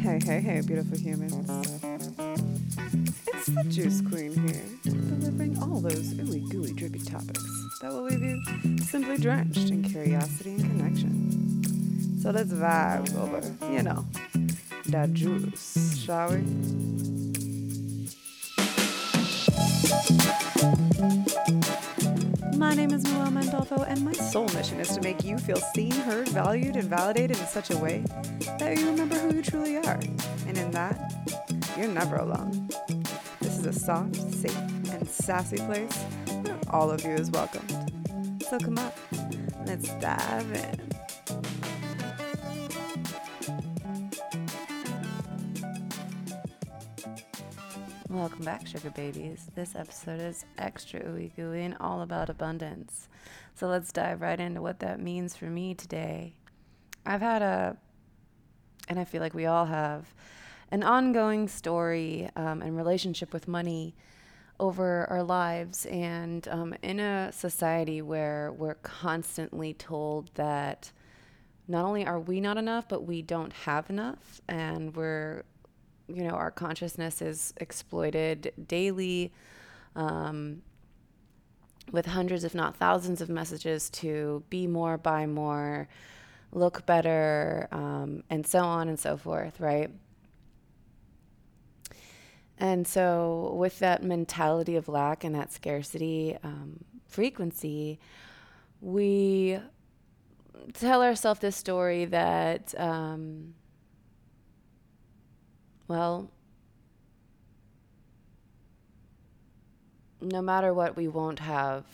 Hey, hey, hey, beautiful humans. It's the Juice Queen here, delivering all those ooey gooey drippy topics that will leave you simply drenched in curiosity and connection. So let's vibe over, you know, that juice, shall we? My name is Noel Mandolfo, and my sole mission is to make you feel seen, heard, valued, and validated in such a way that you remember who you truly are. And in that, you're never alone. This is a soft, safe, and sassy place where all of you is welcomed. So come up, let's dive in. Welcome back, sugar babies. This episode is extra ooey gooey and all about abundance. So let's dive right into what that means for me today. I've had a, and I feel like we all have, an ongoing story um, and relationship with money over our lives. And um, in a society where we're constantly told that not only are we not enough, but we don't have enough, and we're you know, our consciousness is exploited daily um, with hundreds, if not thousands, of messages to be more, buy more, look better, um, and so on and so forth, right? And so, with that mentality of lack and that scarcity um, frequency, we tell ourselves this story that um, well, no matter what, we won't have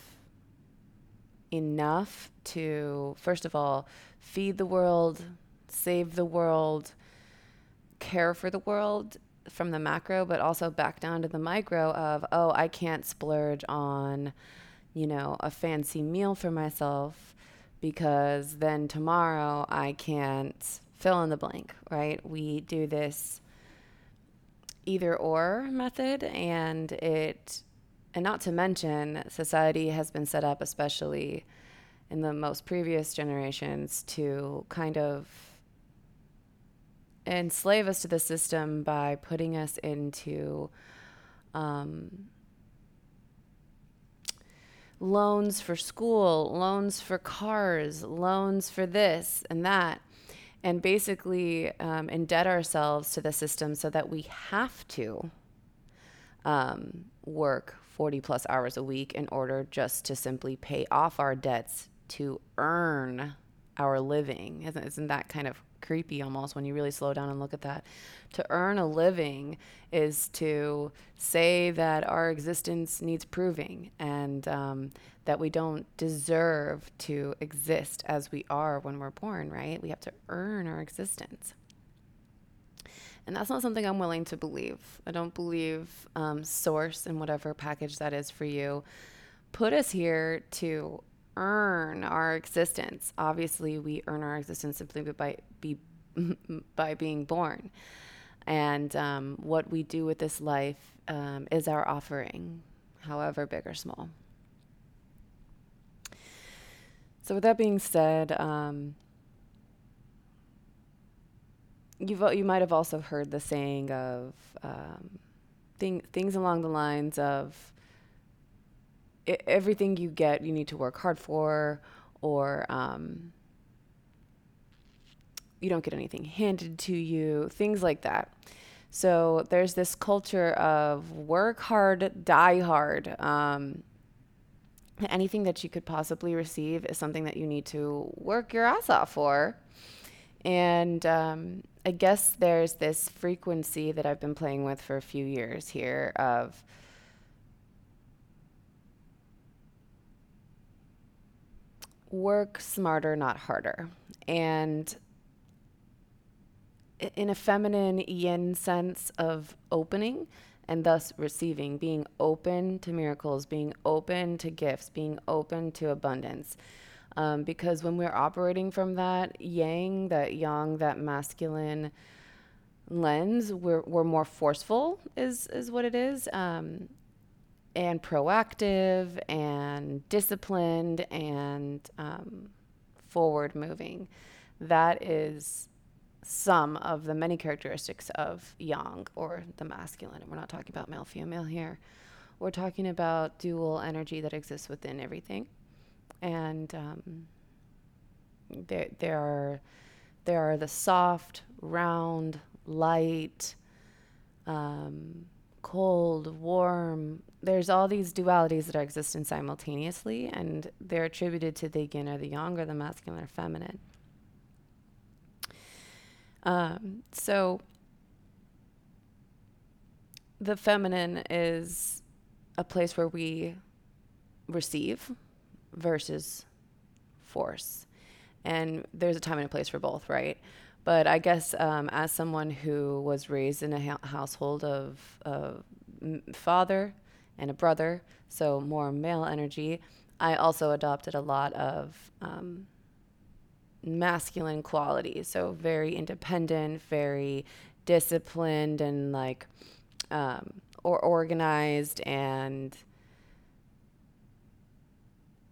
enough to, first of all, feed the world, save the world, care for the world from the macro, but also back down to the micro of, oh, I can't splurge on, you know, a fancy meal for myself because then tomorrow I can't fill in the blank, right? We do this either or method and it and not to mention society has been set up especially in the most previous generations to kind of enslave us to the system by putting us into um, loans for school, loans for cars, loans for this and that and basically um, indent ourselves to the system so that we have to um, work 40 plus hours a week in order just to simply pay off our debts to earn our living. Isn't, isn't that kind of creepy almost when you really slow down and look at that? To earn a living is to say that our existence needs proving and um, that we don't deserve to exist as we are when we're born, right? We have to earn our existence. And that's not something I'm willing to believe. I don't believe um, Source and whatever package that is for you put us here to earn our existence. Obviously, we earn our existence simply by be by being born, and um, what we do with this life um, is our offering, however big or small. So, with that being said, um, you've you might have also heard the saying of um, thing, things along the lines of everything you get, you need to work hard for, or um, you don't get anything handed to you, things like that. So there's this culture of work hard, die hard. Um, anything that you could possibly receive is something that you need to work your ass off for. And um, I guess there's this frequency that I've been playing with for a few years here of work smarter, not harder. And in a feminine yin sense of opening, and thus receiving, being open to miracles, being open to gifts, being open to abundance. Um, because when we're operating from that yang, that yang, that masculine lens, we're, we're more forceful, is, is what it is, um, and proactive and disciplined and um, forward moving. that is some of the many characteristics of yang or the masculine. And we're not talking about male female here. We're talking about dual energy that exists within everything. And um, there, there are there are the soft, round, light, um, cold, warm. There's all these dualities that are existing simultaneously, and they're attributed to the yin or the yang or the masculine or feminine. Um, so the feminine is a place where we receive versus force. And there's a time and a place for both, right? But I guess um, as someone who was raised in a ha- household of a father and a brother, so more male energy, I also adopted a lot of um, masculine qualities. So very independent, very disciplined, and like um, or organized, and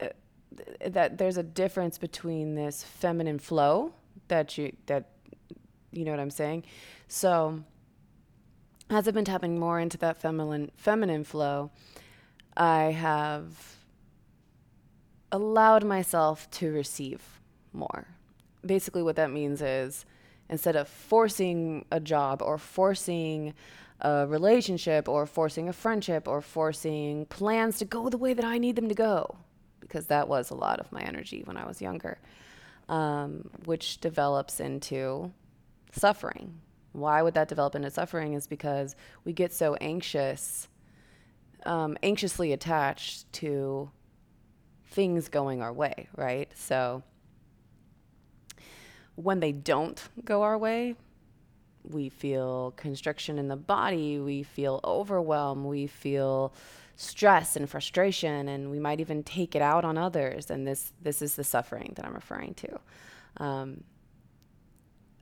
uh, that there's a difference between this feminine flow that you that you know what I'm saying. So as I've been tapping more into that feminine feminine flow, I have allowed myself to receive more basically what that means is instead of forcing a job or forcing a relationship or forcing a friendship or forcing plans to go the way that I need them to go, because that was a lot of my energy when I was younger, um, which develops into suffering. Why would that develop into suffering? Is because we get so anxious, um, anxiously attached to things going our way, right? So, when they don't go our way, we feel constriction in the body, we feel overwhelm, we feel stress and frustration, and we might even take it out on others. And this this is the suffering that I'm referring to. Um,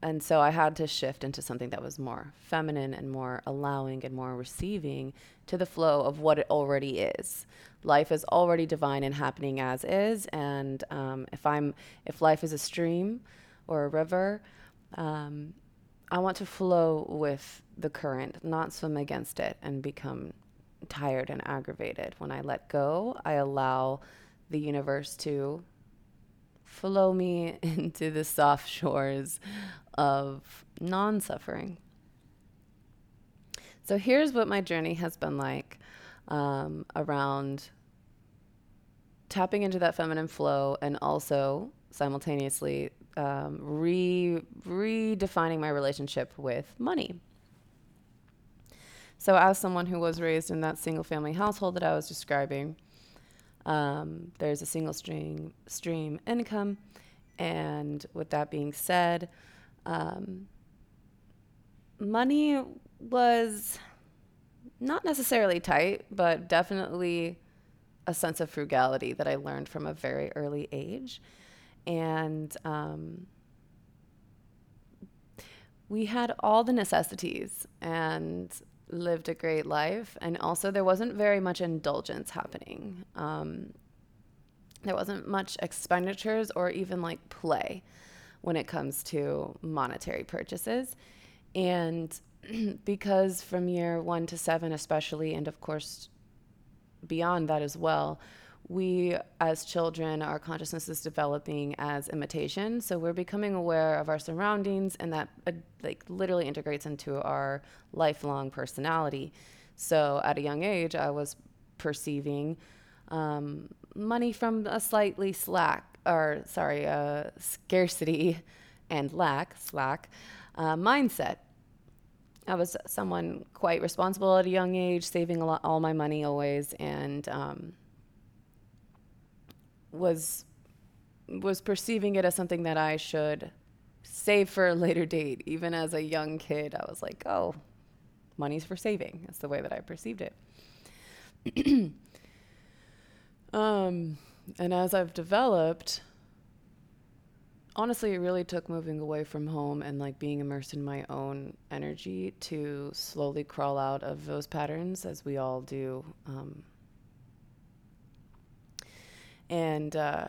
and so I had to shift into something that was more feminine and more allowing and more receiving to the flow of what it already is. Life is already divine and happening as is. And um, if I'm if life is a stream, or a river, um, I want to flow with the current, not swim against it and become tired and aggravated. When I let go, I allow the universe to flow me into the soft shores of non suffering. So here's what my journey has been like um, around tapping into that feminine flow and also simultaneously um, re redefining my relationship with money. So, as someone who was raised in that single family household that I was describing, um, there's a single stream stream income, and with that being said, um, money was not necessarily tight, but definitely a sense of frugality that I learned from a very early age and um, we had all the necessities and lived a great life. And also, there wasn't very much indulgence happening. Um, there wasn't much expenditures or even like play when it comes to monetary purchases. And because from year one to seven, especially, and of course beyond that as well, we as children our consciousness is developing as imitation. So we're becoming aware of our surroundings and that uh, like literally integrates into our lifelong personality. So at a young age i was perceiving um, money from a slightly slack or sorry uh, scarcity and lack slack uh, mindset. I was someone quite responsible at a young age, saving a lot, all my money always, and um, was was perceiving it as something that I should save for a later date. Even as a young kid, I was like, "Oh, money's for saving." That's the way that I perceived it. um, and as I've developed, honestly, it really took moving away from home and like being immersed in my own energy to slowly crawl out of those patterns, as we all do. Um, and uh,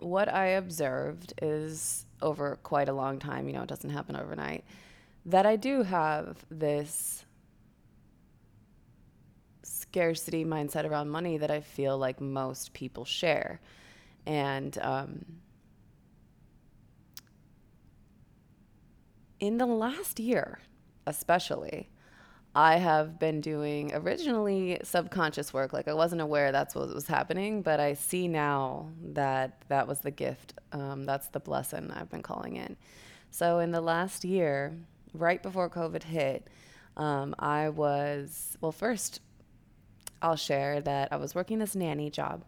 what I observed is over quite a long time, you know, it doesn't happen overnight, that I do have this scarcity mindset around money that I feel like most people share. And um, in the last year, especially, I have been doing originally subconscious work. Like I wasn't aware that's what was happening, but I see now that that was the gift. Um, that's the blessing I've been calling in. So in the last year, right before COVID hit, um, I was, well, first, I'll share that I was working this nanny job.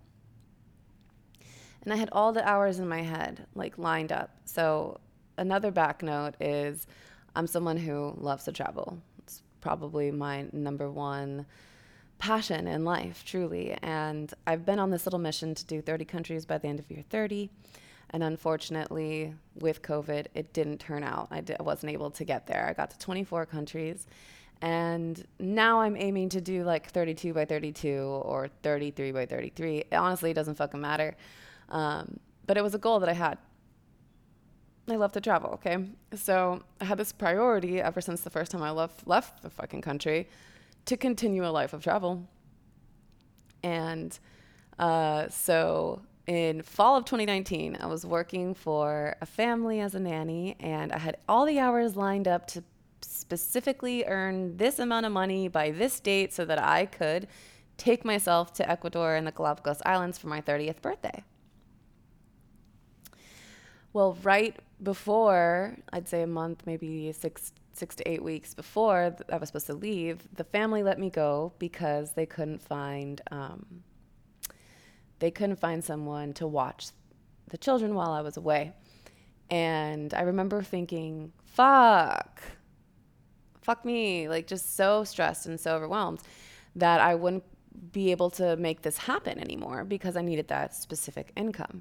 And I had all the hours in my head, like lined up. So another back note is I'm someone who loves to travel probably my number one passion in life, truly. And I've been on this little mission to do 30 countries by the end of year 30. And unfortunately, with COVID, it didn't turn out. I, I wasn't able to get there. I got to 24 countries. And now I'm aiming to do like 32 by 32 or 33 by 33. It honestly, it doesn't fucking matter. Um, but it was a goal that I had. I love to travel, okay? So I had this priority ever since the first time I left, left the fucking country to continue a life of travel. And uh, so in fall of 2019, I was working for a family as a nanny, and I had all the hours lined up to specifically earn this amount of money by this date so that I could take myself to Ecuador and the Galapagos Islands for my 30th birthday. Well, right before, I'd say a month, maybe six six to eight weeks before I was supposed to leave, the family let me go because they couldn't find um, they couldn't find someone to watch the children while I was away. And I remember thinking, "Fuck, fuck me!" Like just so stressed and so overwhelmed that I wouldn't be able to make this happen anymore because I needed that specific income.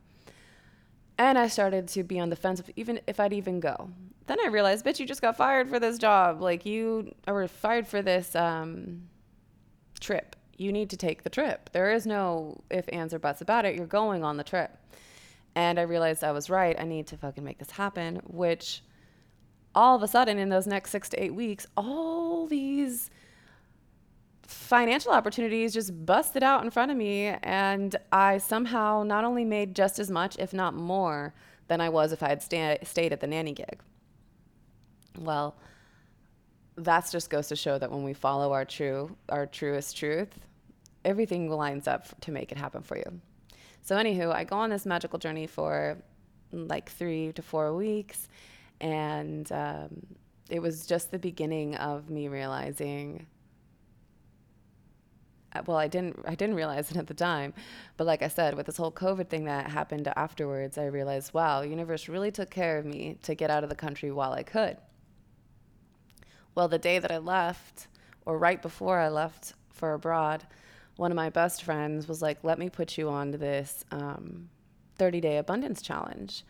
And I started to be on the fence of even if I'd even go. Then I realized, bitch, you just got fired for this job. Like you were fired for this um, trip. You need to take the trip. There is no if, ands, or buts about it. You're going on the trip. And I realized I was right. I need to fucking make this happen, which all of a sudden in those next six to eight weeks, all these financial opportunities just busted out in front of me and i somehow not only made just as much if not more than i was if i had sta- stayed at the nanny gig. Well that just goes to show that when we follow our true our truest truth everything lines up to make it happen for you. So anywho i go on this magical journey for like three to four weeks and um, it was just the beginning of me realizing well i didn't i didn't realize it at the time but like i said with this whole covid thing that happened afterwards i realized wow universe really took care of me to get out of the country while i could. Well the day that i left or right before i left for abroad one of my best friends was like let me put you on to this um, 30 day abundance challenge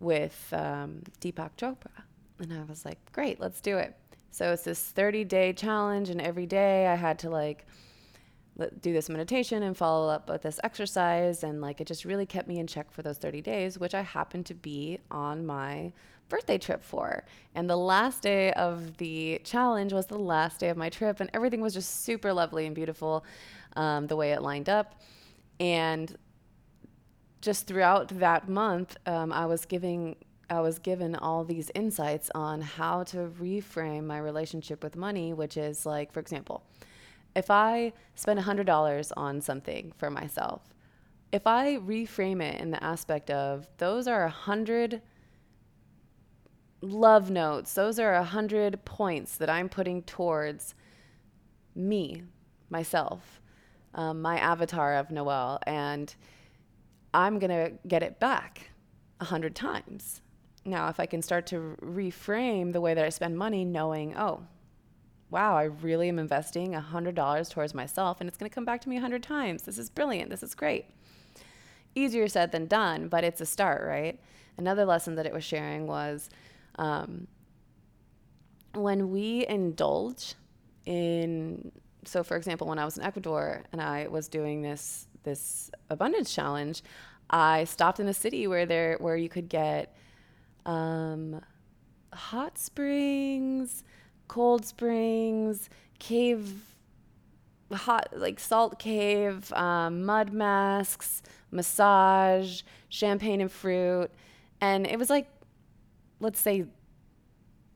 with um, deepak chopra. And i was like great let's do it. So it's this 30 day challenge and every day i had to like do this meditation and follow up with this exercise. And like it just really kept me in check for those 30 days which i happened to be on my birthday trip for. And the last day of the challenge was the last day of my trip and everything was just super lovely and beautiful um, the way it lined up. And just throughout that month um, i was giving I was given all these insights on how to reframe my relationship with money, which is like, for example, if I spend $100 on something for myself, if I reframe it in the aspect of those are 100 love notes, those are 100 points that I'm putting towards me, myself, um, my avatar of Noel, and I'm going to get it back 100 times. Now, if I can start to reframe the way that I spend money, knowing, oh, wow, I really am investing $100 towards myself and it's going to come back to me 100 times. This is brilliant. This is great. Easier said than done, but it's a start, right? Another lesson that it was sharing was um, when we indulge in, so for example, when I was in Ecuador and I was doing this this abundance challenge, I stopped in a city where there where you could get um, hot springs, cold springs, cave, hot like salt cave, um, mud masks, massage, champagne and fruit, and it was like, let's say.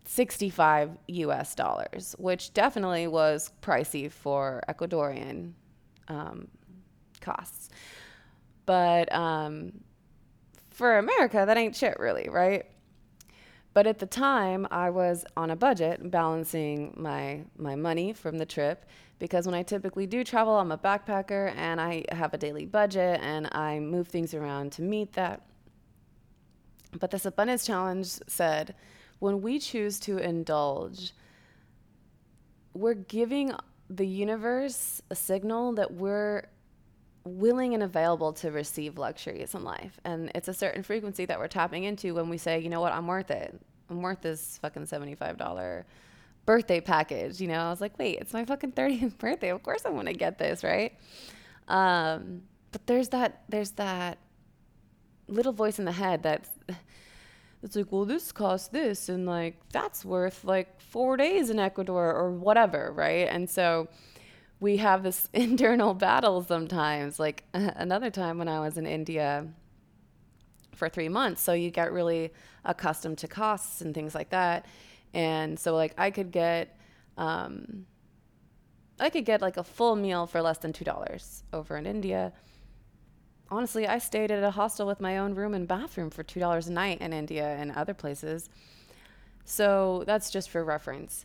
65 US dollars, which definitely was pricey for Ecuadorian um, costs. But um, for America, that ain't shit, really, right? But at the time, I was on a budget, balancing my my money from the trip because when I typically do travel, I'm a backpacker and I have a daily budget and I move things around to meet that. But this abundance challenge said, when we choose to indulge, we're giving the universe a signal that we're willing and available to receive luxuries in life. And it's a certain frequency that we're tapping into when we say, you know what, I'm worth it. I'm worth this fucking $75 birthday package. You know, I was like, wait, it's my fucking 30th birthday. Of course I'm going to get this, right? Um, but there's that, there's that little voice in the head that's, it's like, well, this costs this, and like that's worth like four days in Ecuador or whatever, right? And so we have this internal battle sometimes. Like another time when I was in India for three months, so you get really accustomed to costs and things like that. And so, like, I could get, um, I could get like a full meal for less than two dollars over in India. Honestly, I stayed at a hostel with my own room and bathroom for two dollars a night in India and other places. So that's just for reference.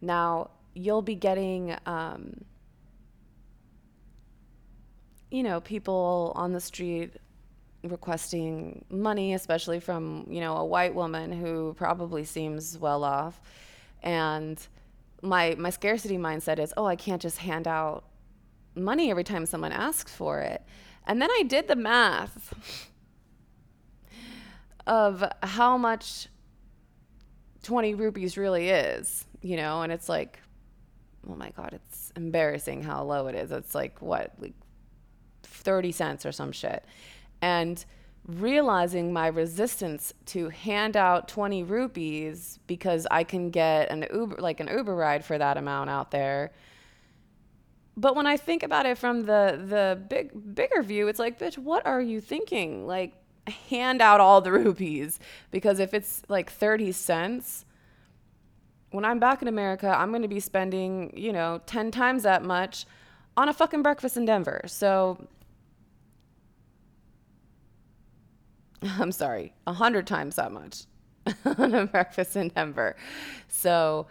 Now you'll be getting. Um, you know, people on the street requesting money, especially from, you know, a white woman who probably seems well off. And my my scarcity mindset is, oh, I can't just hand out money every time someone asks for it. And then I did the math of how much 20 rupees really is, you know, and it's like, oh my God, it's embarrassing how low it is. It's like, what, like 30 cents or some shit. And realizing my resistance to hand out 20 rupees because I can get an Uber like an Uber ride for that amount out there. But when I think about it from the the big bigger view, it's like, bitch, what are you thinking? Like hand out all the rupees because if it's like 30 cents, when I'm back in America, I'm going to be spending, you know, 10 times that much on a fucking breakfast in Denver. So I'm sorry, a hundred times that much on a breakfast in Denver. So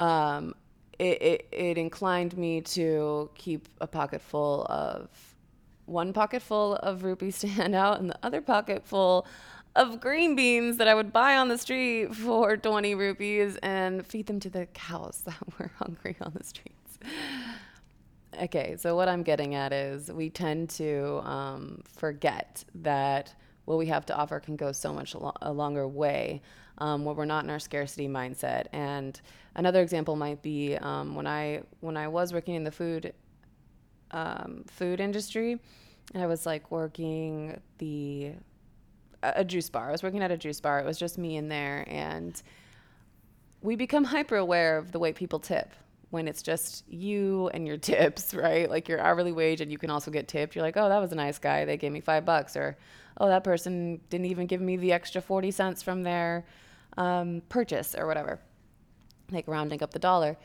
um, it, it, it inclined me to keep a pocket full of one pocket full of rupees to hand out and the other pocket full of green beans that I would buy on the street for 20 rupees and feed them to the cows that were hungry on the streets. Okay, so what I'm getting at is we tend to um, forget that what we have to offer can go so much lo- a longer way um, when we're not in our scarcity mindset. And another example might be um, when I when I was working in the food um, food industry, I was like working the a juice bar. I was working at a juice bar. It was just me in there, and we become hyper aware of the way people tip when it's just you and your tips, right? Like your hourly wage, and you can also get tipped. You're like, oh, that was a nice guy. They gave me five bucks, or oh, that person didn't even give me the extra 40 cents from their um, purchase or whatever, like rounding up the dollar.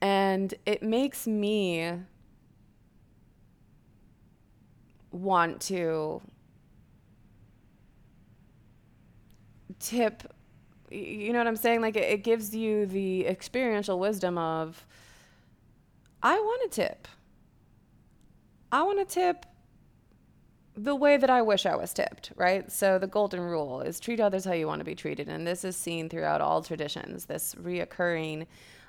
And it makes me want to tip you know what i'm saying like it, it gives you the experiential wisdom of i want a tip i want to tip the way that I wish I was tipped, right? So the golden rule is treat others how you want to be treated. And this is seen throughout all traditions, this reoccurring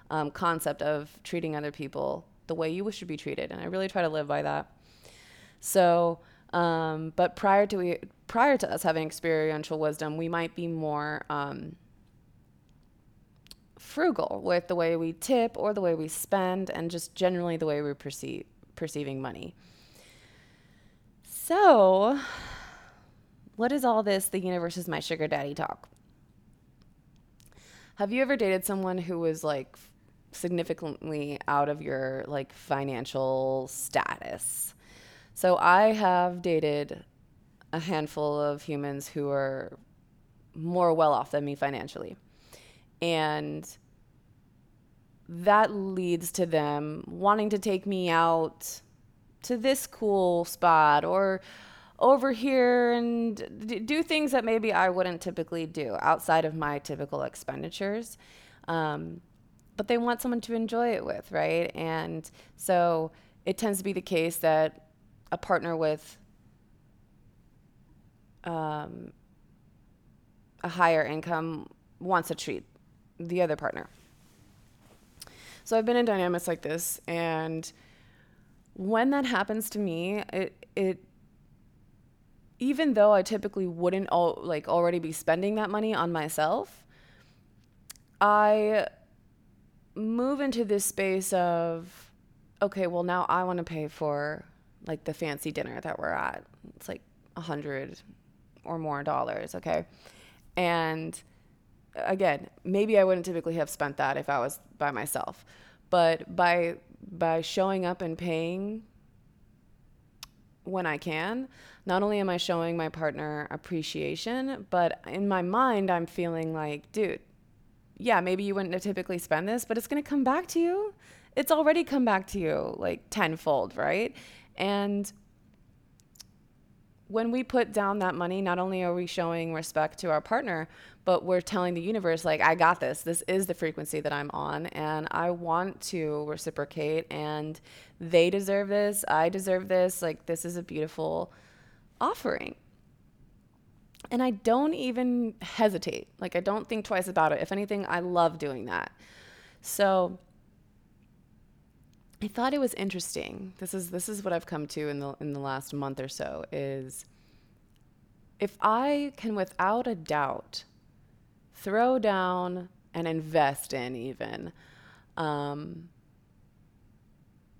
um, concept of treating other people the way you wish to be treated. And I really try to live by that. So, um, but prior to we, prior to us having experiential wisdom, we might be more um, frugal with the way we tip or the way we spend, and just generally the way we perceive perceiving money. So, what is all this? The universe is my sugar daddy talk. Have you ever dated someone who was like significantly out of your like financial status? So I have dated a handful of humans who are more well off than me financially. And that leads to them wanting to take me out to this cool spot or over here and do things that maybe I wouldn't typically do outside of my typical expenditures. Um, but they want someone to enjoy it with, right? And so it tends to be the case that a partner with um, a higher income wants to treat the other partner. So I've been in dynamics like this, and when that happens to me, it it even though I typically wouldn't all, like already be spending that money on myself, I move into this space of okay, well now I want to pay for like the fancy dinner that we're at. It's like a hundred or more dollars, okay? And again, maybe I wouldn't typically have spent that if I was by myself. But by by showing up and paying when I can, not only am I showing my partner appreciation, but in my mind I'm feeling like, dude, yeah, maybe you wouldn't typically spend this, but it's going to come back to you. It's already come back to you like tenfold, right? And when we put down that money, not only are we showing respect to our partner, but we're telling the universe, like, I got this. This is the frequency that I'm on, and I want to reciprocate, and they deserve this. I deserve this. Like, this is a beautiful offering. And I don't even hesitate. Like, I don't think twice about it. If anything, I love doing that. So, I thought it was interesting. This is this is what I've come to in the in the last month or so is if I can without a doubt throw down and invest in even um,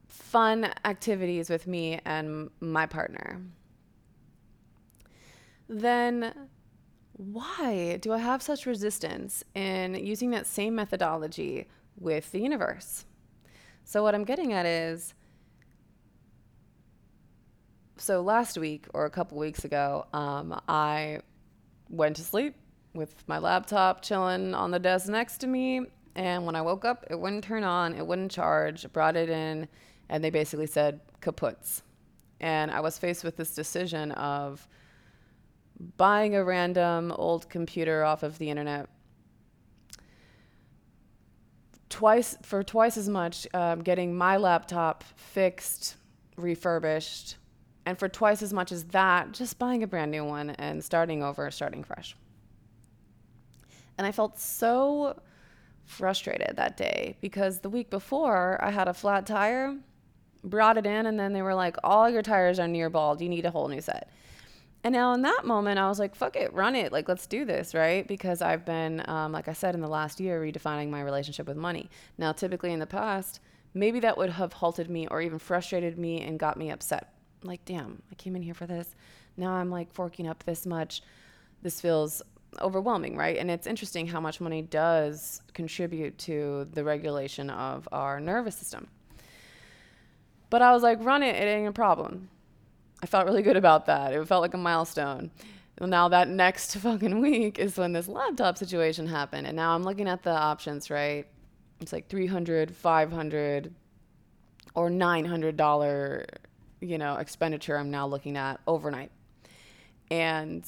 fun activities with me and my partner, then why do I have such resistance in using that same methodology with the universe? So, what I'm getting at is so last week or a couple weeks ago, um, I went to sleep with my laptop chilling on the desk next to me. And when I woke up, it wouldn't turn on, it wouldn't charge. Brought it in, and they basically said kaputs. And I was faced with this decision of buying a random old computer off of the internet twice for twice as much, um, getting my laptop fixed, refurbished, and for twice as much as that, just buying a brand new one and starting over, starting fresh. And I felt so frustrated that day because the week before I had a flat tire, brought it in, and then they were like, All your tires are near bald. You need a whole new set. And now in that moment, I was like, fuck it, run it. Like, let's do this, right? Because I've been, um, like I said, in the last year, redefining my relationship with money. Now, typically in the past, maybe that would have halted me or even frustrated me and got me upset. Like, damn, I came in here for this. Now I'm like forking up this much. This feels overwhelming, right? And it's interesting how much money does contribute to the regulation of our nervous system. But I was like, run it, it ain't a problem. I felt really good about that. It felt like a milestone. Well, now that next fucking week is when this laptop situation happened. And now I'm looking at the options, right? It's like 300, 500 or $900, you know, expenditure I'm now looking at overnight. And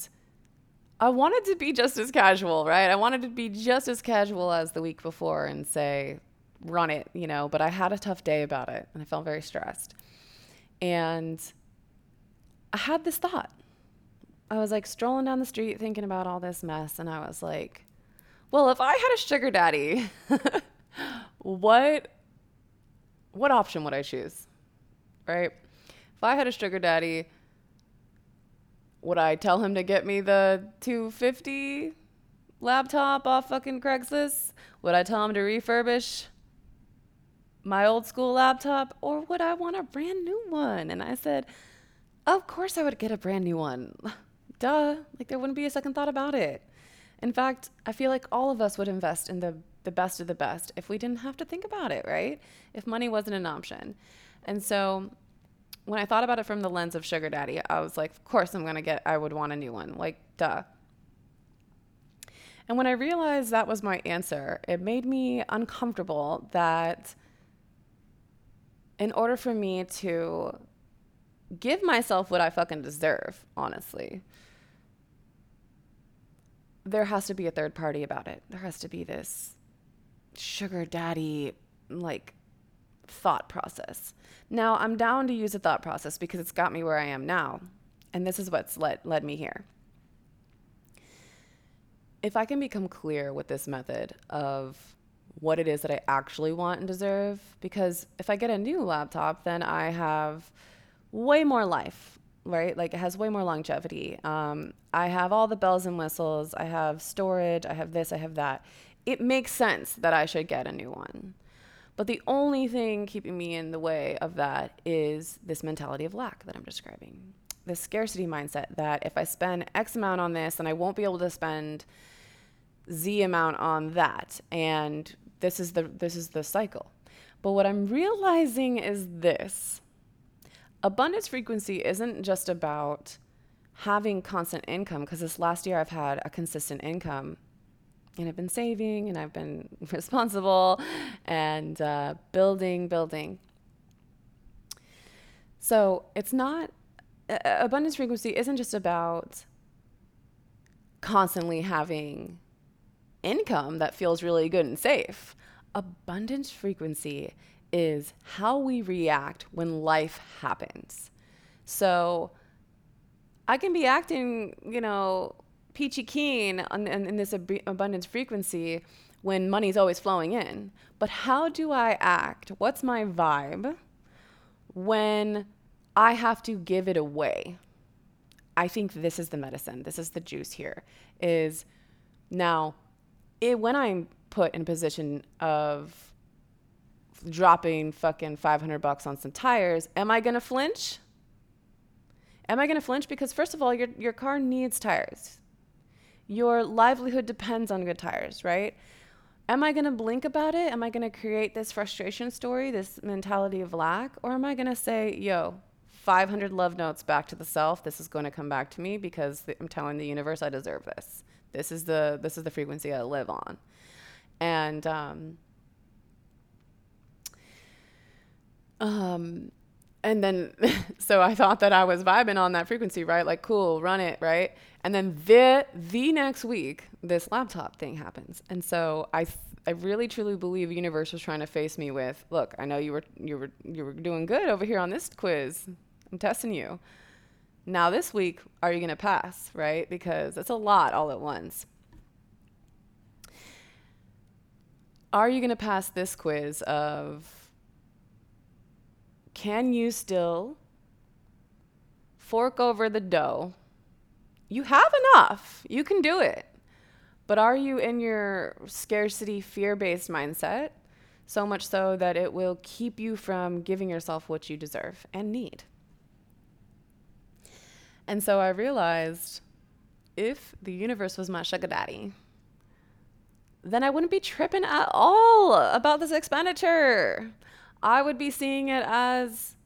I wanted to be just as casual, right? I wanted to be just as casual as the week before and say, run it, you know, but I had a tough day about it and I felt very stressed. And I had this thought. I was like strolling down the street thinking about all this mess, and I was like, well, if I had a sugar daddy, what what option would I choose? Right? If I had a sugar daddy, would I tell him to get me the 250 laptop off fucking Craigslist? Would I tell him to refurbish my old school laptop or would I want a brand new one? And I said, of course, I would get a brand new one. Duh. Like there wouldn't be a second thought about it. In fact, I feel like all of us would invest in the the best of the best if we didn't have to think about it, right? If money wasn't an option. And so when I thought about it from the lens of sugar daddy, I was like, of course I'm going to get I would want a new one. Like duh. And when I realized that was my answer, it made me uncomfortable that in order for me to give myself what I fucking deserve, honestly, there has to be a third party about it. There has to be this sugar daddy like thought process. Now, I'm down to use a thought process because it's got me where I am now. And this is what's led, led me here if I can become clear with this method of what it is that I actually want and deserve, because if I get a new laptop, then I have way more life, right? Like it has way more longevity. Um, I have all the bells and whistles, I have storage, I have this, I have that. It makes sense that I should get a new one. But the only thing keeping me in the way of that is this mentality of lack that I'm describing. This scarcity mindset that if I spend X amount on this, then I won't be able to spend Z amount on that. And this is the this is the cycle. But what I'm realizing is this. Abundance frequency isn't just about having constant income because this last year I've had a consistent income and I've been saving and I've been responsible and uh, building, building. So it's not, uh, abundance frequency isn't just about constantly having income that feels really good and safe. Abundance frequency is how we react when life happens. So I can be acting, you know, peachy keen in, in this ab- abundance frequency when money's always flowing in. But how do I act? What's my vibe when I have to give it away? I think this is the medicine. This is the juice here. Is now it, when I'm put in a position of dropping fucking 500 bucks on some tires, am I going to flinch? Am I going to flinch? Because, first of all, your, your car needs tires. Your livelihood depends on good tires, right? Am I going to blink about it? Am I going to create this frustration story, this mentality of lack? Or am I going to say, yo, 500 love notes back to the self. This is going to come back to me because I'm telling the universe I deserve this. This is the this is the frequency I live on, and um, um, and then so I thought that I was vibing on that frequency, right? Like, cool, run it, right? And then the the next week, this laptop thing happens, and so I. I really truly believe the universe was trying to face me with, look, I know you were you were you were doing good over here on this quiz. I'm testing you. Now, this week, are you going to pass, right? Because it's a lot all at once. Are you going to pass this quiz of can you still fork over the dough? You have enough, you can do it. But are you in your scarcity, fear based mindset? So much so that it will keep you from giving yourself what you deserve and need. And so I realized if the universe was my sugar daddy, then I wouldn't be tripping at all about this expenditure. I would be seeing it as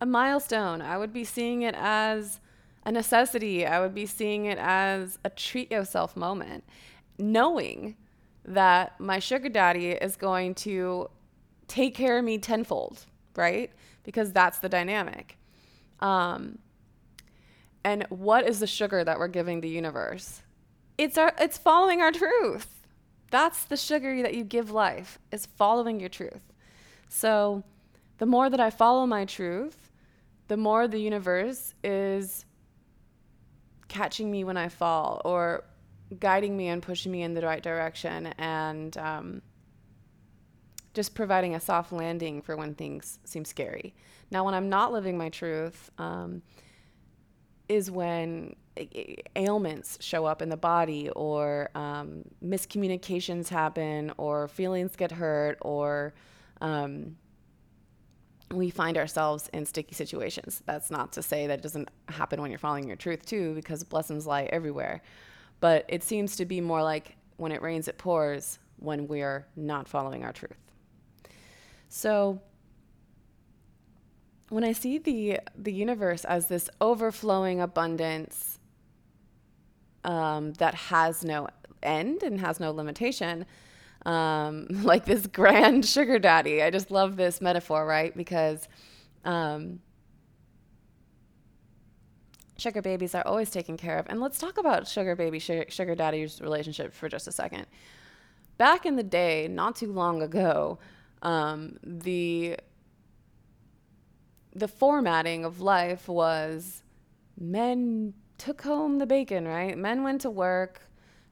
a milestone. I would be seeing it as a necessity. I would be seeing it as a treat yourself moment, knowing that my sugar daddy is going to take care of me tenfold, right? Because that's the dynamic. Um, and what is the sugar that we're giving the universe? It's our it's following our truth. That's the sugar that you give life, is following your truth. So the more that I follow my truth, the more the universe is catching me when I fall or guiding me and pushing me in the right direction and um, just providing a soft landing for when things seem scary. Now, when I'm not living my truth, um, is when ailments show up in the body or um, miscommunications happen or feelings get hurt or um, we find ourselves in sticky situations. That's not to say that it doesn't happen when you're following your truth too, because blessings lie everywhere. But it seems to be more like when it rains, it pours when we're not following our truth. So when I see the the universe as this overflowing abundance um, that has no end and has no limitation, um, like this grand sugar daddy. I just love this metaphor, right? Because um, sugar babies are always taken care of. And let's talk about sugar baby, sugar, sugar daddy's relationship for just a second. Back in the day, not too long ago, um, the the formatting of life was men took home the bacon, right? Men went to work,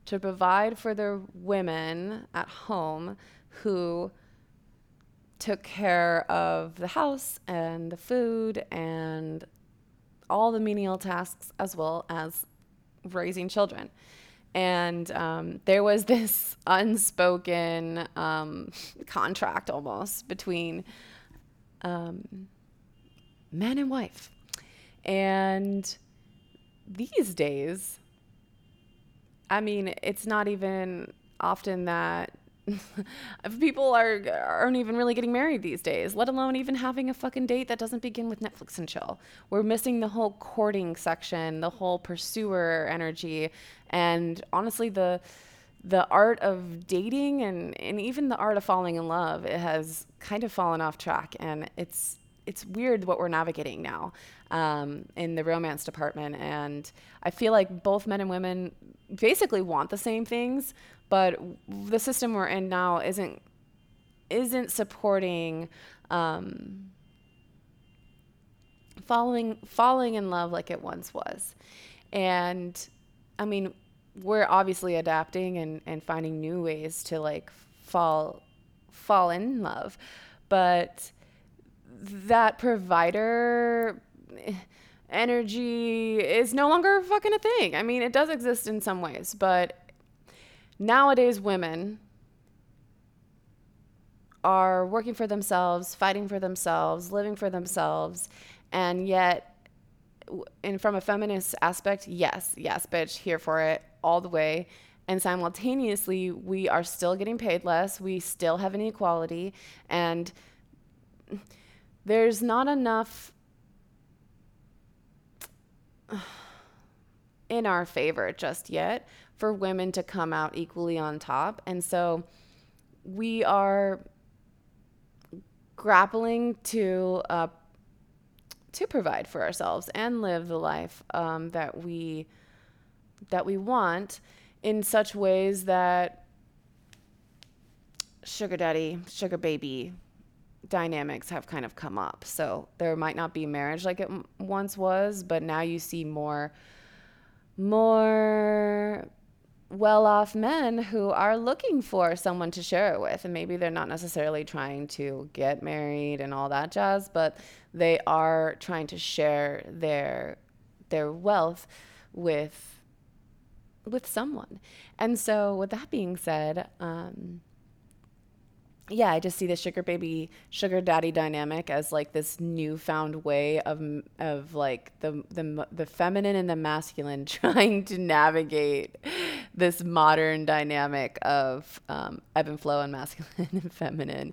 to provide for their women at home who took care of the house and the food and all the menial tasks as well as raising children. And um, there was this unspoken um, contract almost between um, man and wife. And these days, I mean, it's not even often that people are aren't even really getting married these days, let alone even having a fucking date that doesn't begin with Netflix and chill. We're missing the whole courting section, the whole pursuer energy, and honestly, the the art of dating and, and even the art of falling in love it has kind of fallen off track and it's it's weird what we're navigating now um, in the romance department. And I feel like both men and women basically want the same things, but the system we're in now isn't isn't supporting um, following falling in love like it once was. And I mean, we're obviously adapting and, and finding new ways to like fall fall in love. But that provider energy is no longer fucking a thing. I mean, it does exist in some ways, but nowadays women are working for themselves, fighting for themselves, living for themselves, and yet and from a feminist aspect, yes, yes, bitch, here for it all the way. And simultaneously, we are still getting paid less. We still have inequality. And there's not enough in our favor just yet for women to come out equally on top. And so we are grappling to uh, to provide for ourselves and live the life um, that we that we want in such ways that sugar daddy, sugar baby, dynamics have kind of come up. So there might not be marriage like it once was, but now you see more more well-off men who are looking for someone to share it with and maybe they're not necessarily trying to get married and all that jazz, but they are trying to share their their wealth with with someone. And so with that being said, um, yeah, I just see the sugar baby, sugar daddy dynamic as like this newfound way of of like the the the feminine and the masculine trying to navigate this modern dynamic of um, ebb and flow and masculine and feminine.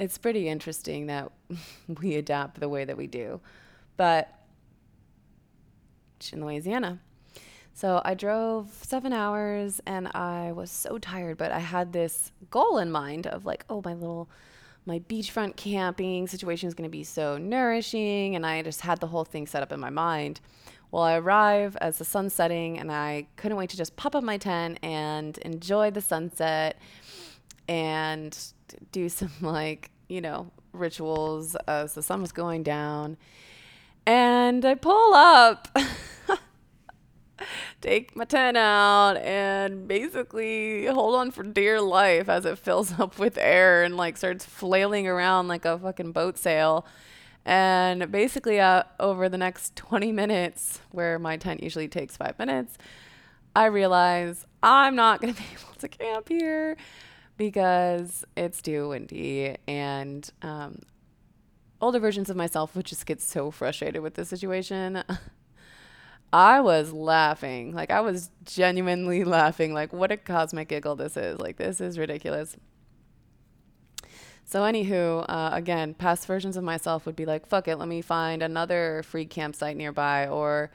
It's pretty interesting that we adapt the way that we do, but in Louisiana. So I drove seven hours and I was so tired, but I had this goal in mind of like, oh, my little, my beachfront camping situation is going to be so nourishing. And I just had the whole thing set up in my mind. Well, I arrive as the sun's setting and I couldn't wait to just pop up my tent and enjoy the sunset and do some like, you know, rituals as the sun was going down. And I pull up. take my tent out and basically hold on for dear life as it fills up with air and like starts flailing around like a fucking boat sail. And basically, uh, over the next 20 minutes, where my tent usually takes five minutes, I realize I'm not going to be able to camp here because it's too windy and um, older versions of myself would just get so frustrated with the situation. I was laughing. Like, I was genuinely laughing. Like, what a cosmic giggle this is. Like, this is ridiculous. So, anywho, uh, again, past versions of myself would be like, fuck it, let me find another free campsite nearby, or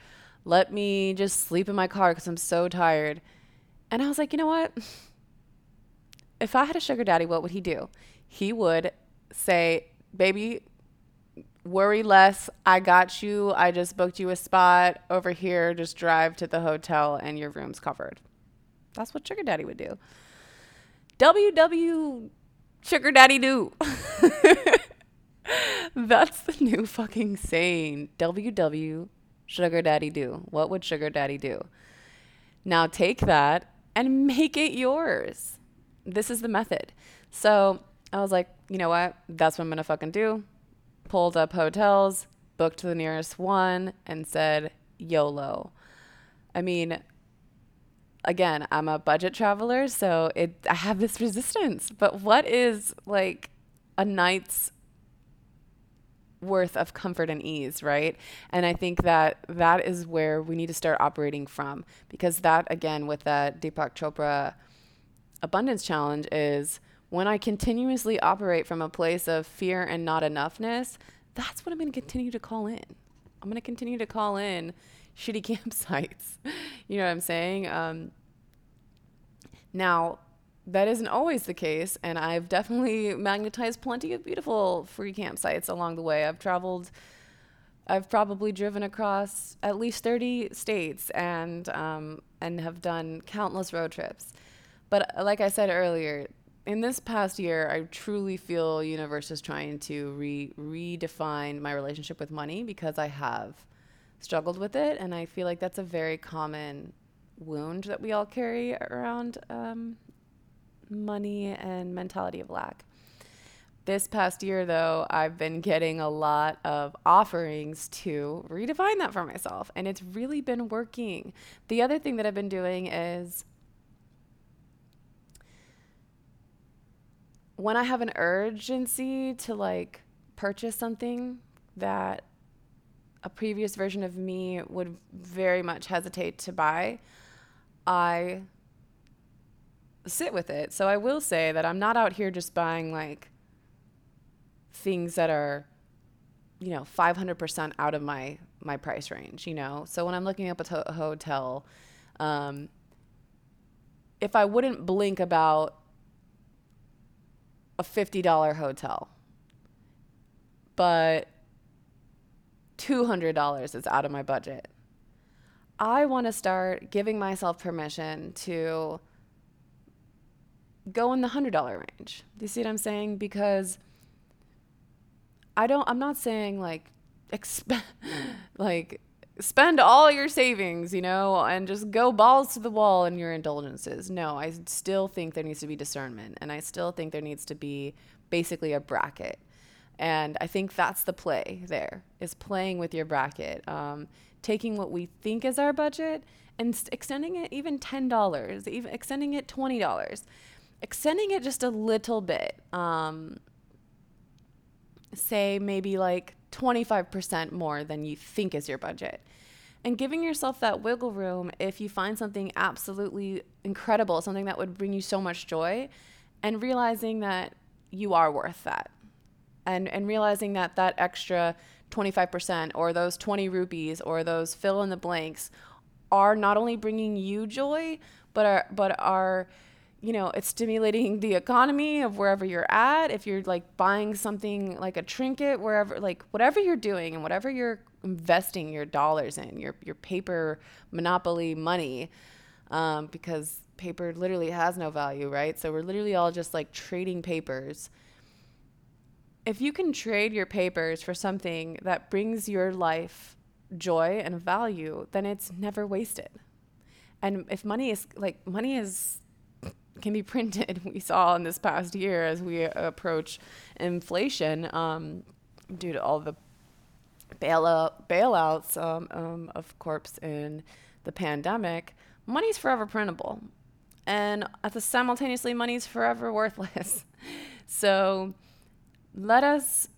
let me just sleep in my car because I'm so tired. And I was like, you know what? If I had a sugar daddy, what would he do? He would say, baby, worry less. I got you. I just booked you a spot over here. Just drive to the hotel and your room's covered. That's what sugar daddy would do. WW sugar daddy do. That's the new fucking saying. WW sugar daddy do. What would sugar daddy do? Now take that and make it yours. This is the method. So I was like, you know what? That's what I'm going to fucking do. Pulled up hotels, booked the nearest one, and said, YOLO. I mean, again, I'm a budget traveler, so it I have this resistance. But what is like a night's worth of comfort and ease, right? And I think that that is where we need to start operating from because that again with that Deepak Chopra abundance challenge is when I continuously operate from a place of fear and not enoughness, that's what I'm going to continue to call in. I'm going to continue to call in shitty campsites. you know what I'm saying? Um, now, that isn't always the case, and I've definitely magnetized plenty of beautiful free campsites along the way. I've traveled, I've probably driven across at least 30 states and um, and have done countless road trips. But like I said earlier, in this past year, I truly feel universe is trying to re- redefine my relationship with money because I have struggled with it, and I feel like that's a very common wound that we all carry around um, money and mentality of lack. This past year, though, I've been getting a lot of offerings to redefine that for myself, and it's really been working. The other thing that I've been doing is when I have an urgency to like purchase something that a previous version of me would very much hesitate to buy, I sit with it. So I will say that I'm not out here just buying like things that are you know 500% out of my my price range, you know. So when I'm looking up a, to- a hotel um if I wouldn't blink about a $50 hotel, but $200 is out of my budget. I want to start giving myself permission to go in the $100 range. Do you see what I'm saying? Because I don't I'm not saying like exp- like spend all your savings, you know, and just go balls to the wall in your indulgences. No, I still think there needs to be discernment and I still think there needs to be basically a bracket. And I think that's the play there is playing with your bracket, um, taking what we think is our budget and extending it even $10, even extending it $20, extending it just a little bit. Um, say maybe like 25% more than you think is your budget. And giving yourself that wiggle room if you find something absolutely incredible, something that would bring you so much joy, and realizing that you are worth that. And, and realizing that that extra 25% or those 20 rupees or those fill in the blanks are not only bringing you joy, but are, but are you know, it's stimulating the economy of wherever you're at. If you're like buying something like a trinket, wherever, like whatever you're doing and whatever you're investing your dollars in, your your paper monopoly money, um, because paper literally has no value, right? So we're literally all just like trading papers. If you can trade your papers for something that brings your life joy and value, then it's never wasted. And if money is like money is can be printed. We saw in this past year as we approach inflation um, due to all the bailout bailouts um, um, of corps in the pandemic. Money's forever printable, and at the simultaneously, money's forever worthless. so let us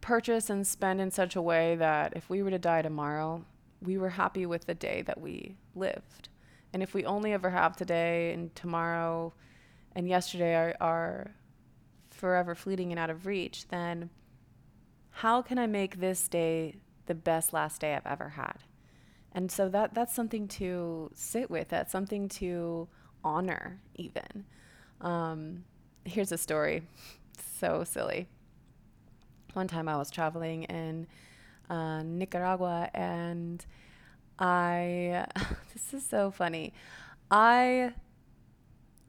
purchase and spend in such a way that if we were to die tomorrow, we were happy with the day that we lived. And if we only ever have today and tomorrow and yesterday are, are forever fleeting and out of reach, then how can I make this day the best last day I've ever had? And so that that's something to sit with. That's something to honor, even. Um, here's a story, so silly. One time I was traveling in uh, Nicaragua, and I this is so funny. I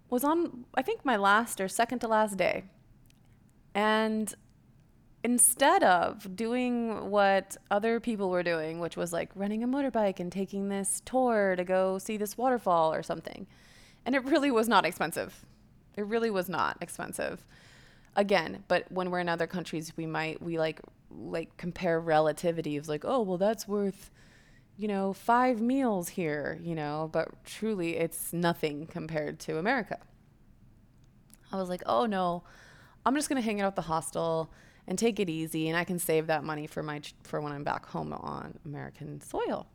was on I think my last or second to last day, and instead of doing what other people were doing, which was like running a motorbike and taking this tour to go see this waterfall or something, and it really was not expensive. It really was not expensive. Again, but when we're in other countries, we might we like like compare relativity of like, oh well, that's worth you know five meals here, you know, but truly it's nothing compared to America. I was like, oh no, I'm just gonna hang out at the hostel and take it easy, and I can save that money for my for when I'm back home on American soil.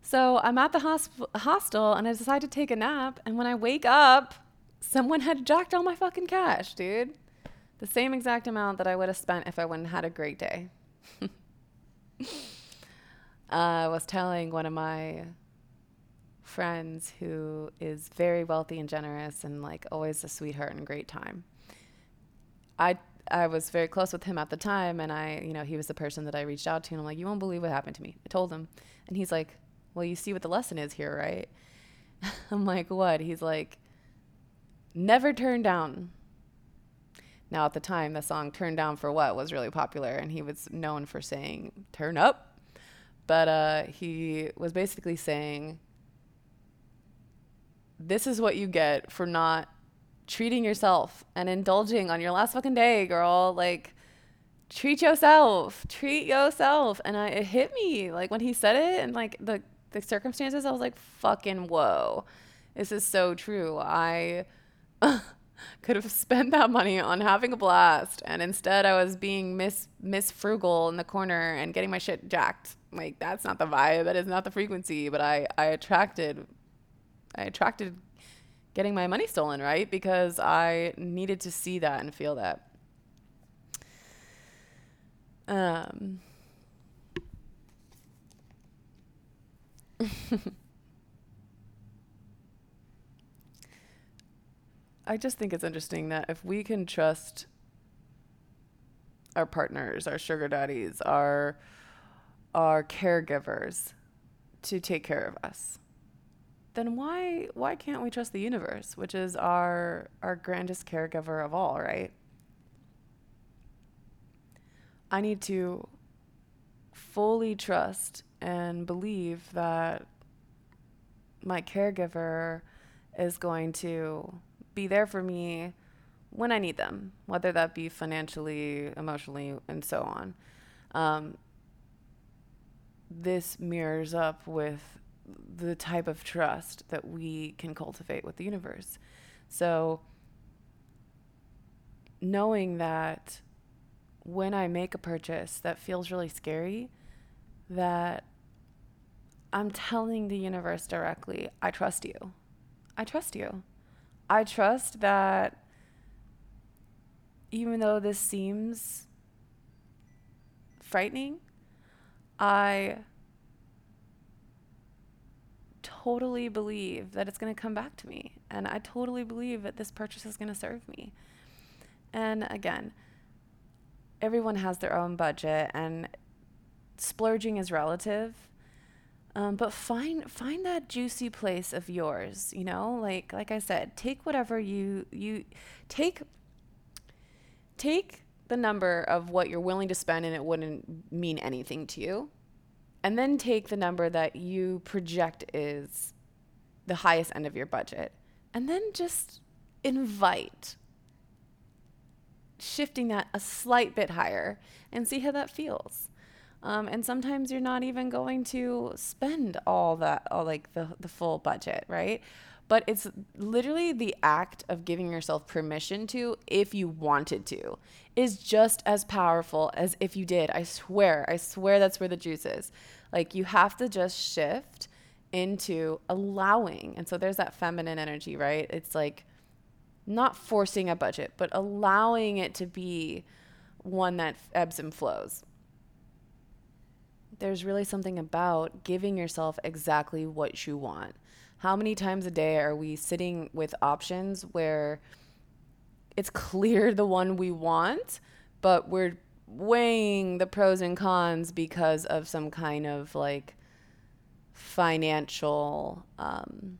So I'm at the hosp- hostel and I decide to take a nap. And when I wake up, someone had jacked all my fucking cash, dude. The same exact amount that I would have spent if I wouldn't had a great day. uh, I was telling one of my friends who is very wealthy and generous and like always a sweetheart and great time. I I was very close with him at the time and I, you know, he was the person that I reached out to and I'm like, "You won't believe what happened to me." I told him. And he's like, "Well, you see what the lesson is here, right?" I'm like, "What?" He's like, "Never turn down." Now, at the time, the song Turn Down for What was really popular, and he was known for saying, Turn up. But uh, he was basically saying, This is what you get for not treating yourself and indulging on your last fucking day, girl. Like, treat yourself, treat yourself. And I, it hit me like when he said it and like the, the circumstances, I was like, fucking whoa. This is so true. I. could have spent that money on having a blast and instead I was being miss miss frugal in the corner and getting my shit jacked. Like that's not the vibe, that is not the frequency, but I I attracted I attracted getting my money stolen, right? Because I needed to see that and feel that. Um I just think it's interesting that if we can trust our partners, our sugar daddies, our our caregivers to take care of us, then why why can't we trust the universe, which is our our grandest caregiver of all, right? I need to fully trust and believe that my caregiver is going to be there for me when I need them, whether that be financially, emotionally, and so on. Um, this mirrors up with the type of trust that we can cultivate with the universe. So, knowing that when I make a purchase that feels really scary, that I'm telling the universe directly, I trust you. I trust you. I trust that even though this seems frightening, I totally believe that it's going to come back to me. And I totally believe that this purchase is going to serve me. And again, everyone has their own budget, and splurging is relative. Um, but find find that juicy place of yours, you know, like like I said, take whatever you you take take the number of what you're willing to spend and it wouldn't mean anything to you. And then take the number that you project is the highest end of your budget. And then just invite shifting that a slight bit higher and see how that feels. Um, and sometimes you're not even going to spend all that, all like the, the full budget, right? But it's literally the act of giving yourself permission to if you wanted to is just as powerful as if you did. I swear. I swear that's where the juice is. Like you have to just shift into allowing. And so there's that feminine energy, right? It's like not forcing a budget, but allowing it to be one that ebbs and flows. There's really something about giving yourself exactly what you want how many times a day are we sitting with options where it's clear the one we want, but we're weighing the pros and cons because of some kind of like financial um,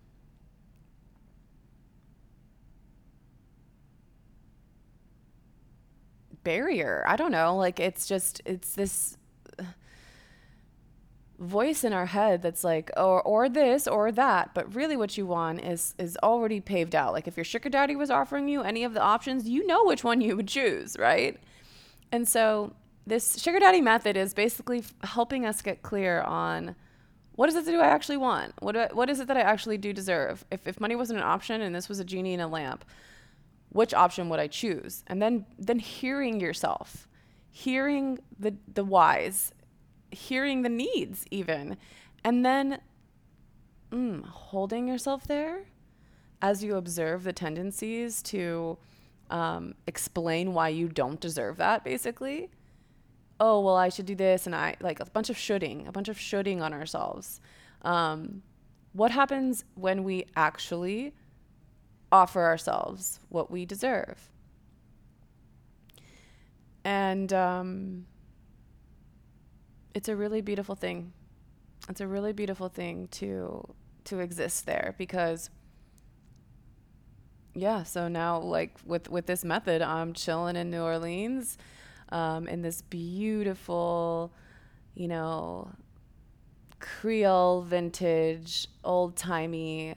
barrier. I don't know. Like it's just it's this voice in our head that's like or or this or that but really what you want is is already paved out like if your sugar daddy was offering you any of the options you know which one you would choose right and so this sugar daddy method is basically helping us get clear on what is it that do I actually want? What I, what is it that I actually do deserve? If if money wasn't an option and this was a genie in a lamp, which option would I choose? And then then hearing yourself, hearing the the whys hearing the needs even. And then mm, holding yourself there as you observe the tendencies to um, explain why you don't deserve that basically. Oh well i should do this and i like a bunch of shoulding a bunch of shoulding on ourselves. Um, what happens when we actually offer ourselves what we deserve? And um, it's a really beautiful thing. It's a really beautiful thing to to exist there because yeah, so now like with with this method, I'm chilling in New Orleans um, in this beautiful, you know, Creole vintage, old timey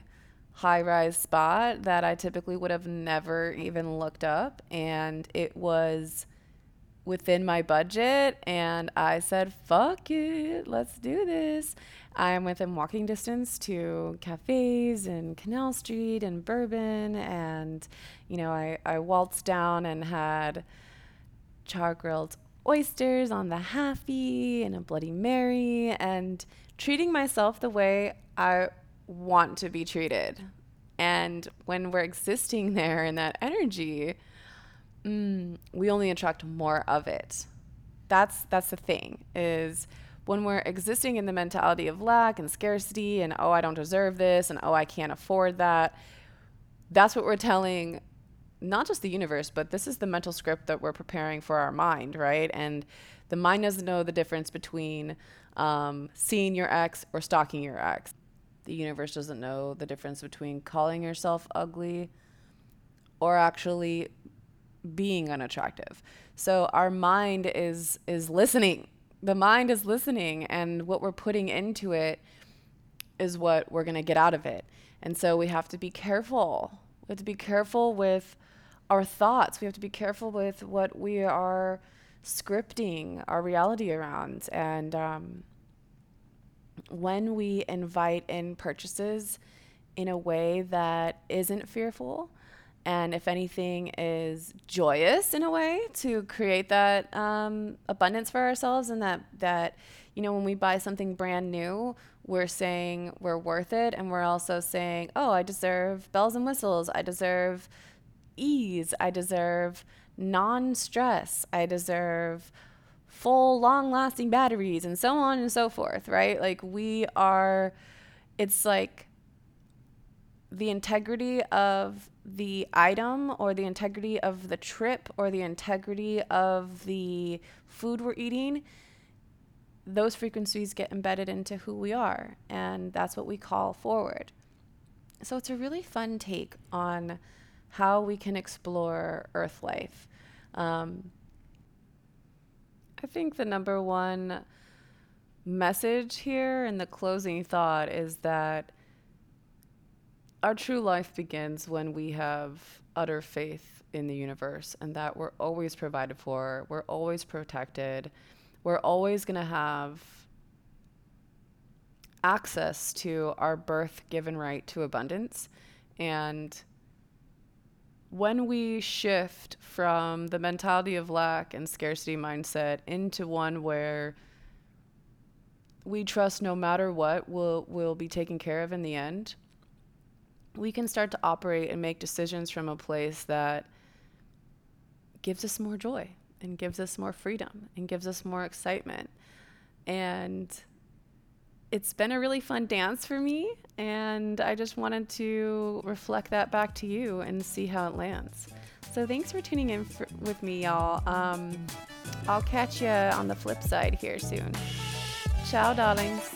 high rise spot that I typically would have never even looked up. And it was within my budget and I said, fuck it, let's do this. I'm within walking distance to cafes in Canal Street and Bourbon. And, you know, I, I waltzed down and had char grilled oysters on the Happy and a Bloody Mary and treating myself the way I want to be treated. And when we're existing there in that energy, mm, we only attract more of it. That's that's the thing is when we're existing in the mentality of lack and scarcity and oh I don't deserve this and oh I can't afford that. That's what we're telling not just the universe, but this is the mental script that we're preparing for our mind, right? And the mind doesn't know the difference between um, seeing your ex or stalking your ex. The universe doesn't know the difference between calling yourself ugly or actually being unattractive. So our mind is is listening. The mind is listening and what we're putting into it is what we're going to get out of it. And so we have to be careful. We have to be careful with our thoughts. We have to be careful with what we are scripting our reality around. And um, when we invite in purchases in a way that isn't fearful, and if anything is joyous in a way to create that um, abundance for ourselves and that that you know when we buy something brand new we're saying we're worth it. And we're also saying oh i deserve bells and whistles. I deserve ease. I deserve non-stress. I deserve full long lasting batteries and so on and so forth right? Like we are it's like the integrity of the item or the integrity of the trip or the integrity of the food we're eating, those frequencies get embedded into who we are. And that's what we call forward. So it's a really fun take on how we can explore Earth life. Um, I think the number one message here and the closing thought is that our true life begins when we have utter faith in the universe and that we're always provided for, we're always protected, we're always going to have access to our birth given right to abundance. And when we shift from the mentality of lack and scarcity mindset into one where we trust no matter what we'll, we'll be taken care of in the end, we can start to operate and make decisions from a place that gives us more joy and gives us more freedom and gives us more excitement. And it's been a really fun dance for me. And I just wanted to reflect that back to you and see how it lands. So thanks for tuning in for, with me, y'all. Um, I'll catch you on the flip side here soon. Ciao, darlings.